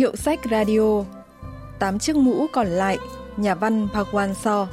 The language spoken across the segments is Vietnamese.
Hiệu sách radio. Tám chiếc mũ còn lại Nhà văn Bhagwan So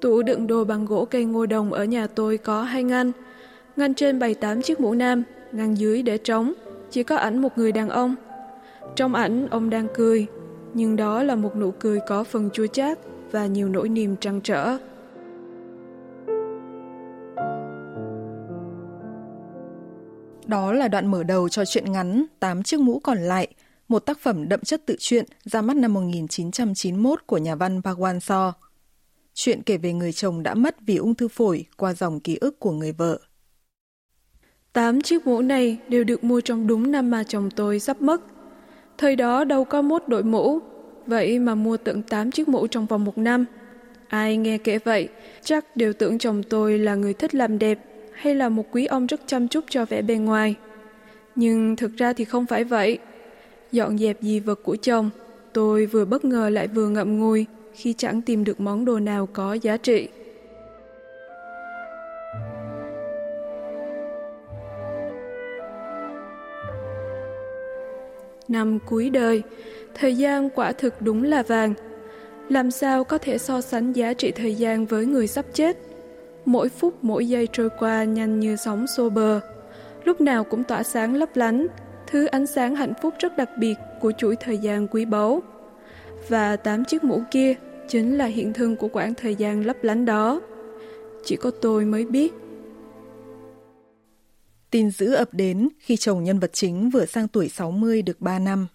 Tủ đựng đồ bằng gỗ cây ngô đồng ở nhà tôi có hai ngăn. Ngăn trên bày tám chiếc mũ nam, ngăn dưới để trống, chỉ có ảnh một người đàn ông. Trong ảnh ông đang cười, nhưng đó là một nụ cười có phần chua chát và nhiều nỗi niềm trăn trở. Đó là đoạn mở đầu cho chuyện ngắn Tám chiếc mũ còn lại, một tác phẩm đậm chất tự truyện ra mắt năm 1991 của nhà văn Bhagwan So. Chuyện kể về người chồng đã mất vì ung thư phổi qua dòng ký ức của người vợ. Tám chiếc mũ này đều được mua trong đúng năm mà chồng tôi sắp mất. Thời đó đâu có mốt đội mũ, vậy mà mua tận 8 chiếc mũ trong vòng một năm. Ai nghe kể vậy, chắc đều tưởng chồng tôi là người thích làm đẹp hay là một quý ông rất chăm chút cho vẻ bề ngoài. Nhưng thực ra thì không phải vậy. Dọn dẹp gì vật của chồng, tôi vừa bất ngờ lại vừa ngậm ngùi khi chẳng tìm được món đồ nào có giá trị. Năm cuối đời, thời gian quả thực đúng là vàng. Làm sao có thể so sánh giá trị thời gian với người sắp chết? Mỗi phút mỗi giây trôi qua nhanh như sóng xô bờ. Lúc nào cũng tỏa sáng lấp lánh, thứ ánh sáng hạnh phúc rất đặc biệt của chuỗi thời gian quý báu. Và tám chiếc mũ kia chính là hiện thân của quãng thời gian lấp lánh đó. Chỉ có tôi mới biết. Tin dữ ập đến khi chồng nhân vật chính vừa sang tuổi 60 được 3 năm.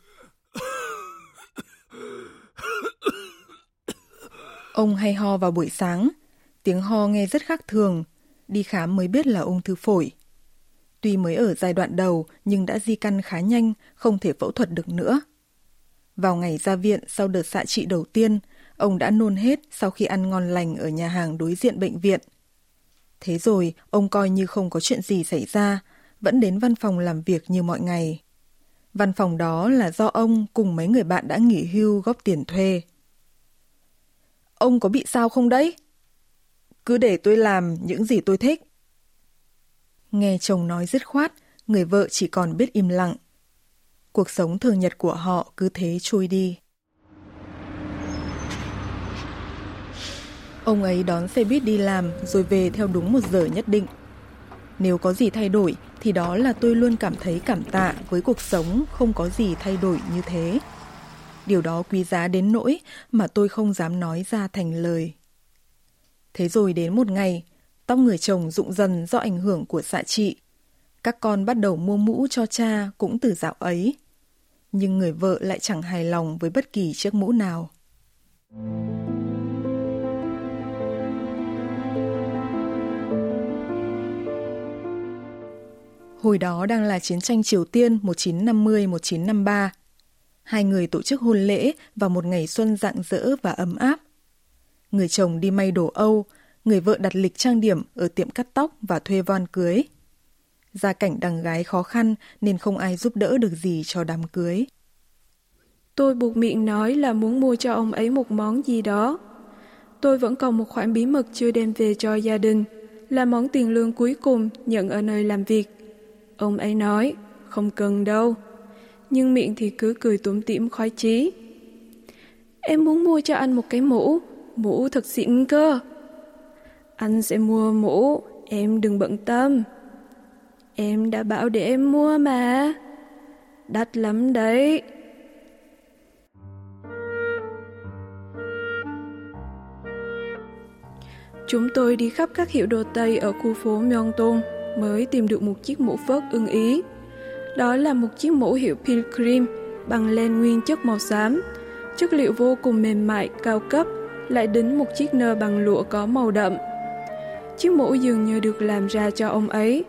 Ông hay ho vào buổi sáng, tiếng ho nghe rất khác thường, đi khám mới biết là ung thư phổi. Tuy mới ở giai đoạn đầu nhưng đã di căn khá nhanh, không thể phẫu thuật được nữa. Vào ngày ra viện sau đợt xạ trị đầu tiên, ông đã nôn hết sau khi ăn ngon lành ở nhà hàng đối diện bệnh viện. Thế rồi, ông coi như không có chuyện gì xảy ra, vẫn đến văn phòng làm việc như mọi ngày. Văn phòng đó là do ông cùng mấy người bạn đã nghỉ hưu góp tiền thuê. Ông có bị sao không đấy? Cứ để tôi làm những gì tôi thích. Nghe chồng nói dứt khoát, người vợ chỉ còn biết im lặng. Cuộc sống thường nhật của họ cứ thế trôi đi. Ông ấy đón xe buýt đi làm rồi về theo đúng một giờ nhất định. Nếu có gì thay đổi thì đó là tôi luôn cảm thấy cảm tạ với cuộc sống không có gì thay đổi như thế. Điều đó quý giá đến nỗi mà tôi không dám nói ra thành lời. Thế rồi đến một ngày, tóc người chồng rụng dần do ảnh hưởng của xạ trị. Các con bắt đầu mua mũ cho cha cũng từ dạo ấy. Nhưng người vợ lại chẳng hài lòng với bất kỳ chiếc mũ nào. Hồi đó đang là chiến tranh Triều Tiên 1950-1953. Hai người tổ chức hôn lễ vào một ngày xuân rạng rỡ và ấm áp. Người chồng đi may đồ Âu, người vợ đặt lịch trang điểm ở tiệm cắt tóc và thuê von cưới. Gia cảnh đằng gái khó khăn nên không ai giúp đỡ được gì cho đám cưới. Tôi buộc miệng nói là muốn mua cho ông ấy một món gì đó. Tôi vẫn còn một khoản bí mật chưa đem về cho gia đình, là món tiền lương cuối cùng nhận ở nơi làm việc. Ông ấy nói, không cần đâu. Nhưng miệng thì cứ cười túm tỉm khoái chí. Em muốn mua cho anh một cái mũ, mũ thật xịn cơ. Anh sẽ mua mũ, em đừng bận tâm. Em đã bảo để em mua mà. Đắt lắm đấy. Chúng tôi đi khắp các hiệu đồ Tây ở khu phố Myeongdong mới tìm được một chiếc mũ phớt ưng ý. Đó là một chiếc mũ hiệu Pilgrim bằng len nguyên chất màu xám, chất liệu vô cùng mềm mại, cao cấp, lại đính một chiếc nơ bằng lụa có màu đậm. Chiếc mũ dường như được làm ra cho ông ấy.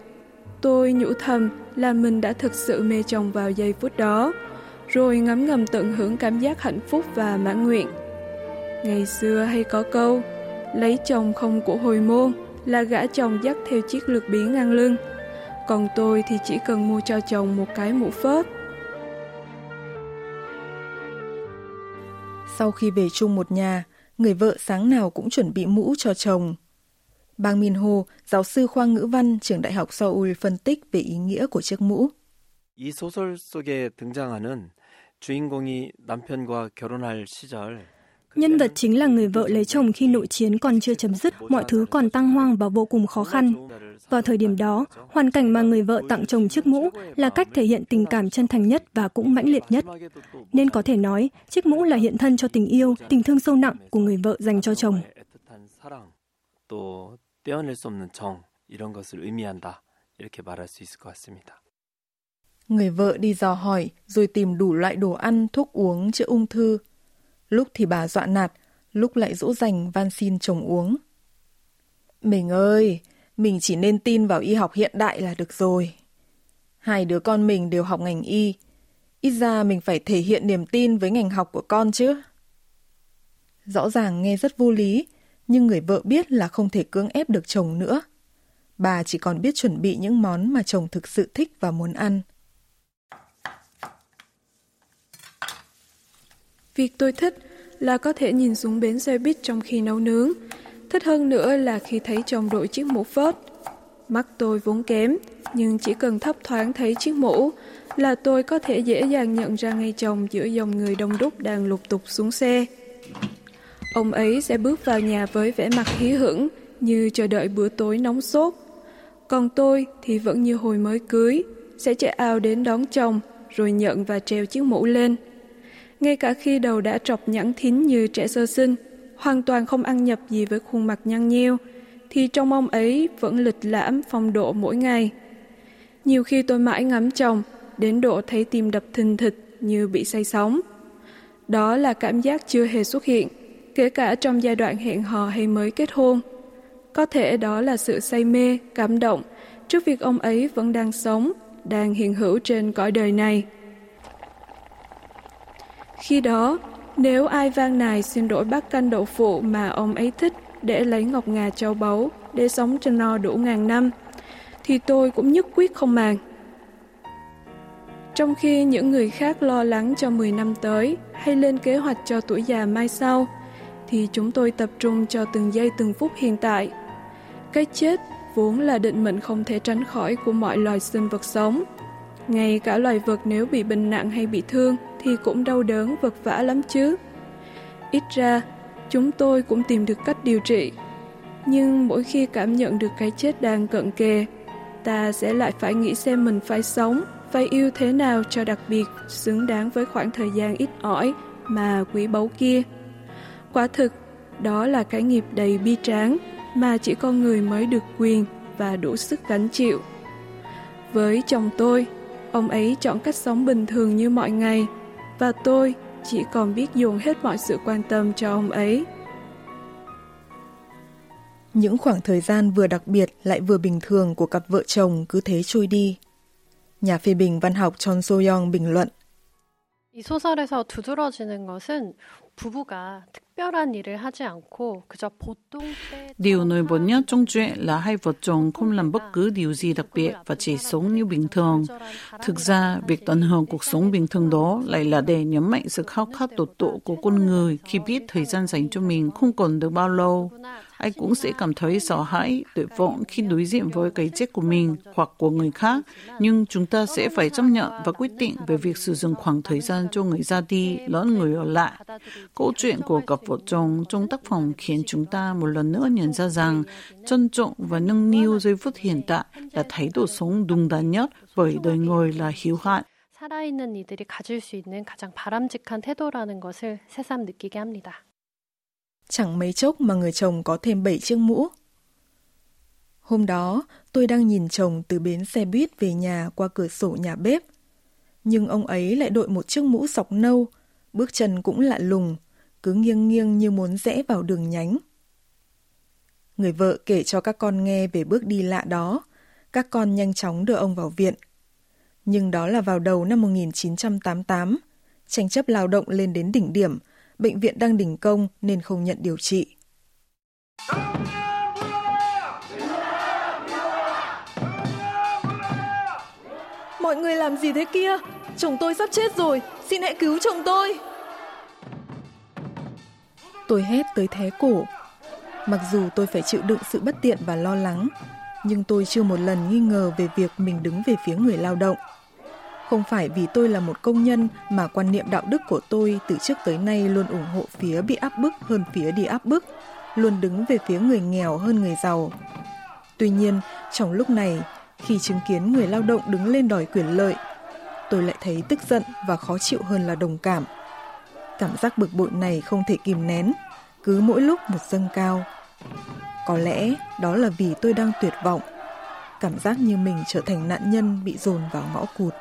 Tôi nhủ thầm là mình đã thực sự mê chồng vào giây phút đó, rồi ngấm ngầm tận hưởng cảm giác hạnh phúc và mãn nguyện. Ngày xưa hay có câu, lấy chồng không của hồi môn, là gã chồng dắt theo chiếc lược biển ngang lưng. Còn tôi thì chỉ cần mua cho chồng một cái mũ phớt. Sau khi về chung một nhà, người vợ sáng nào cũng chuẩn bị mũ cho chồng. Bang Min Ho, giáo sư khoa ngữ văn trường Đại học Seoul phân tích về ý nghĩa của chiếc mũ. 이 소설 속에 등장하는 주인공이 남편과 결혼할 시절 Nhân vật chính là người vợ lấy chồng khi nội chiến còn chưa chấm dứt, mọi thứ còn tăng hoang và vô cùng khó khăn. Vào thời điểm đó, hoàn cảnh mà người vợ tặng chồng chiếc mũ là cách thể hiện tình cảm chân thành nhất và cũng mãnh liệt nhất. Nên có thể nói, chiếc mũ là hiện thân cho tình yêu, tình thương sâu nặng của người vợ dành cho chồng. 또 떼어낼 수 없는 정 이런 것을 의미한다 이렇게 말할 수 있을 것 같습니다. Người vợ đi dò hỏi rồi tìm đủ loại đồ ăn, thuốc uống chữa ung thư. Lúc thì bà dọa nạt, lúc lại dỗ dành van xin chồng uống. Mình ơi, mình chỉ nên tin vào y học hiện đại là được rồi. Hai đứa con mình đều học ngành y. Ít ra mình phải thể hiện niềm tin với ngành học của con chứ. Rõ ràng nghe rất vô lý, nhưng người vợ biết là không thể cưỡng ép được chồng nữa. Bà chỉ còn biết chuẩn bị những món mà chồng thực sự thích và muốn ăn. Việc tôi thích là có thể nhìn xuống bến xe buýt trong khi nấu nướng. Thích hơn nữa là khi thấy chồng đội chiếc mũ phớt. Mắt tôi vốn kém, nhưng chỉ cần thấp thoáng thấy chiếc mũ là tôi có thể dễ dàng nhận ra ngay chồng giữa dòng người đông đúc đang lục tục xuống xe. Ông ấy sẽ bước vào nhà với vẻ mặt hí hửng như chờ đợi bữa tối nóng sốt. Còn tôi thì vẫn như hồi mới cưới, sẽ chạy ao đến đón chồng rồi nhận và treo chiếc mũ lên ngay cả khi đầu đã trọc nhẵn thín như trẻ sơ sinh, hoàn toàn không ăn nhập gì với khuôn mặt nhăn nheo, thì trong ông ấy vẫn lịch lãm phong độ mỗi ngày. Nhiều khi tôi mãi ngắm chồng, đến độ thấy tim đập thình thịch như bị say sóng. Đó là cảm giác chưa hề xuất hiện, kể cả trong giai đoạn hẹn hò hay mới kết hôn. Có thể đó là sự say mê, cảm động trước việc ông ấy vẫn đang sống, đang hiện hữu trên cõi đời này. Khi đó, nếu ai vang nài xin đổi bát canh đậu phụ mà ông ấy thích để lấy ngọc ngà châu báu để sống cho no đủ ngàn năm, thì tôi cũng nhất quyết không màng. Trong khi những người khác lo lắng cho 10 năm tới hay lên kế hoạch cho tuổi già mai sau, thì chúng tôi tập trung cho từng giây từng phút hiện tại. Cái chết vốn là định mệnh không thể tránh khỏi của mọi loài sinh vật sống. Ngay cả loài vật nếu bị bệnh nặng hay bị thương thì cũng đau đớn vật vã lắm chứ. Ít ra, chúng tôi cũng tìm được cách điều trị. Nhưng mỗi khi cảm nhận được cái chết đang cận kề, ta sẽ lại phải nghĩ xem mình phải sống, phải yêu thế nào cho đặc biệt, xứng đáng với khoảng thời gian ít ỏi mà quý báu kia. Quả thực, đó là cái nghiệp đầy bi tráng mà chỉ con người mới được quyền và đủ sức gánh chịu. Với chồng tôi, ông ấy chọn cách sống bình thường như mọi ngày, và tôi chỉ còn biết dùng hết mọi sự quan tâm cho ông ấy. Những khoảng thời gian vừa đặc biệt lại vừa bình thường của cặp vợ chồng cứ thế trôi đi. Nhà phê bình văn học Chon So-young bình luận. 이 소설에서 두드러지는 것은 부부가 특 Điều nổi bật nhất trong chuyện là hai vợ chồng không làm bất cứ điều gì đặc biệt và chỉ sống như bình thường. Thực ra, việc tận hưởng cuộc sống bình thường đó lại là để nhấn mạnh sự khao khát tột độ của con người khi biết thời gian dành cho mình không còn được bao lâu. ai cũng sẽ cảm thấy sợ hãi, tuyệt vọng khi đối diện với cái chết của mình hoặc của người khác, nhưng chúng ta sẽ phải chấp nhận và quyết định về việc sử dụng khoảng thời gian cho người ra đi lẫn người ở lại. Câu chuyện của cặp vợ chồng trong tác phẩm khiến chúng ta một lần nữa nhận ra rằng trân trọng và nâng niu giây phút hiện tại là thái độ sống đúng đắn nhất bởi đời người là hữu hạn. 살아있는 이들이 가질 수 있는 가장 바람직한 태도라는 것을 새삼 느끼게 합니다. Chẳng mấy chốc mà người chồng có thêm bảy chiếc mũ. Hôm đó, tôi đang nhìn chồng từ bến xe buýt về nhà qua cửa sổ nhà bếp. Nhưng ông ấy lại đội một chiếc mũ sọc nâu, bước chân cũng lạ lùng, cứ nghiêng nghiêng như muốn rẽ vào đường nhánh. Người vợ kể cho các con nghe về bước đi lạ đó. Các con nhanh chóng đưa ông vào viện. Nhưng đó là vào đầu năm 1988. Tranh chấp lao động lên đến đỉnh điểm bệnh viện đang đình công nên không nhận điều trị. Mọi người làm gì thế kia? Chồng tôi sắp chết rồi, xin hãy cứu chồng tôi. Tôi hét tới thế cổ. Mặc dù tôi phải chịu đựng sự bất tiện và lo lắng, nhưng tôi chưa một lần nghi ngờ về việc mình đứng về phía người lao động. Không phải vì tôi là một công nhân mà quan niệm đạo đức của tôi từ trước tới nay luôn ủng hộ phía bị áp bức hơn phía đi áp bức, luôn đứng về phía người nghèo hơn người giàu. Tuy nhiên, trong lúc này, khi chứng kiến người lao động đứng lên đòi quyền lợi, tôi lại thấy tức giận và khó chịu hơn là đồng cảm. Cảm giác bực bội này không thể kìm nén, cứ mỗi lúc một dâng cao. Có lẽ đó là vì tôi đang tuyệt vọng, cảm giác như mình trở thành nạn nhân bị dồn vào ngõ cụt.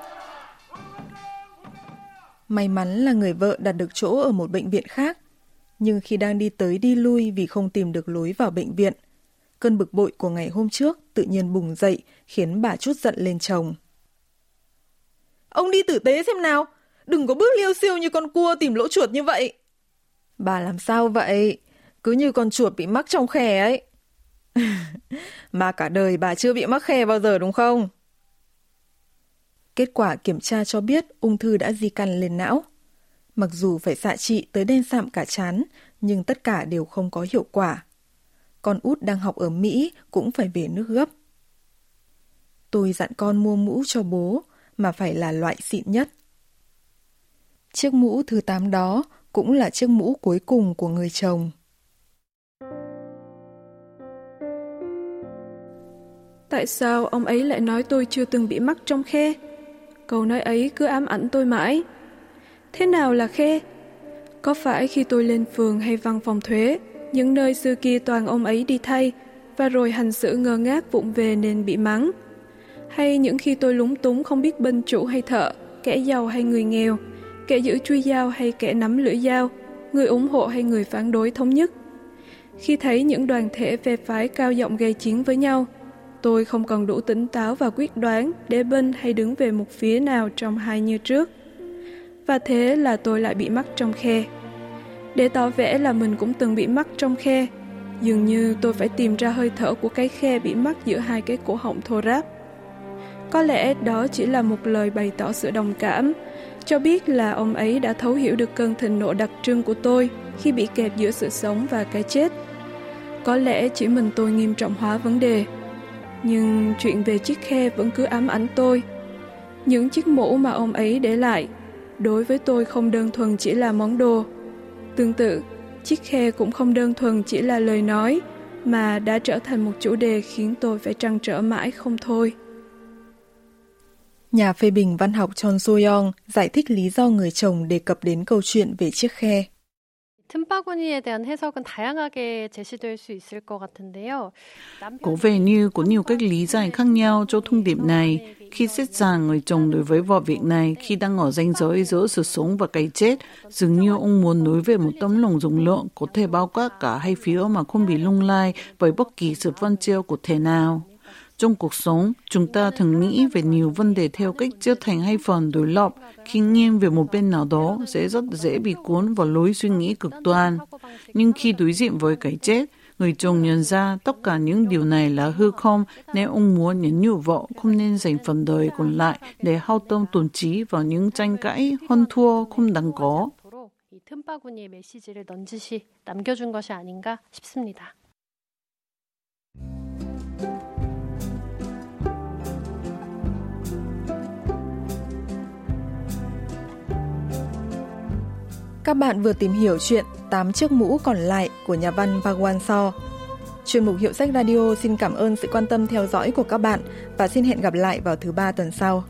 May mắn là người vợ đặt được chỗ ở một bệnh viện khác, nhưng khi đang đi tới đi lui vì không tìm được lối vào bệnh viện, cơn bực bội của ngày hôm trước tự nhiên bùng dậy khiến bà chút giận lên chồng. Ông đi tử tế xem nào, đừng có bước liêu siêu như con cua tìm lỗ chuột như vậy. Bà làm sao vậy? Cứ như con chuột bị mắc trong khe ấy. mà cả đời bà chưa bị mắc khe bao giờ đúng không? Kết quả kiểm tra cho biết ung thư đã di căn lên não. Mặc dù phải xạ trị tới đen sạm cả chán, nhưng tất cả đều không có hiệu quả. Con út đang học ở Mỹ cũng phải về nước gấp. Tôi dặn con mua mũ cho bố, mà phải là loại xịn nhất. Chiếc mũ thứ 8 đó cũng là chiếc mũ cuối cùng của người chồng. Tại sao ông ấy lại nói tôi chưa từng bị mắc trong khe? Câu nói ấy cứ ám ảnh tôi mãi. Thế nào là khe? Có phải khi tôi lên phường hay văn phòng thuế, những nơi xưa kia toàn ông ấy đi thay, và rồi hành xử ngơ ngác vụng về nên bị mắng? Hay những khi tôi lúng túng không biết bên chủ hay thợ, kẻ giàu hay người nghèo, kẻ giữ truy dao hay kẻ nắm lưỡi dao, người ủng hộ hay người phản đối thống nhất? Khi thấy những đoàn thể phe phái cao giọng gây chiến với nhau, Tôi không còn đủ tỉnh táo và quyết đoán để bên hay đứng về một phía nào trong hai như trước. Và thế là tôi lại bị mắc trong khe. Để tỏ vẻ là mình cũng từng bị mắc trong khe, dường như tôi phải tìm ra hơi thở của cái khe bị mắc giữa hai cái cổ họng thô ráp. Có lẽ đó chỉ là một lời bày tỏ sự đồng cảm, cho biết là ông ấy đã thấu hiểu được cơn thịnh nộ đặc trưng của tôi khi bị kẹp giữa sự sống và cái chết. Có lẽ chỉ mình tôi nghiêm trọng hóa vấn đề. Nhưng chuyện về chiếc khe vẫn cứ ám ảnh tôi. Những chiếc mũ mà ông ấy để lại, đối với tôi không đơn thuần chỉ là món đồ. Tương tự, chiếc khe cũng không đơn thuần chỉ là lời nói, mà đã trở thành một chủ đề khiến tôi phải trăn trở mãi không thôi. Nhà phê bình văn học Chon So-young giải thích lý do người chồng đề cập đến câu chuyện về chiếc khe. 틈바구니에 대한 해석은 다양하게 제시될 수 있을 것 같은데요. Có vẻ như có nhiều cách lý giải khác nhau cho thông điệp này. Khi xét rằng người chồng đối với vợ việc này khi đang ở ranh giới giữa sự sống và cái chết, dường như ông muốn nói về một tấm lòng rộng lượng có thể bao quát cả hai phía mà không bị lung lay bởi bất kỳ sự phân chia của thể nào. Trong cuộc sống, chúng ta thường nghĩ về nhiều vấn đề theo cách chia thành hai phần đối lập, khi nghiêng về một bên nào đó sẽ rất dễ bị cuốn vào lối suy nghĩ cực đoan. Nhưng khi đối diện với cái chết, người chồng nhận ra tất cả những điều này là hư không nên ông muốn nhấn nhủ vợ không nên dành phần đời còn lại để hao tâm tổn trí vào những tranh cãi hơn thua không đáng có. 이 틈바구니에 메시지를 넌지시 남겨준 것이 아닌가 싶습니다. Các bạn vừa tìm hiểu chuyện 8 chiếc mũ còn lại của nhà văn Bhagwan So. Chuyên mục Hiệu sách Radio xin cảm ơn sự quan tâm theo dõi của các bạn và xin hẹn gặp lại vào thứ ba tuần sau.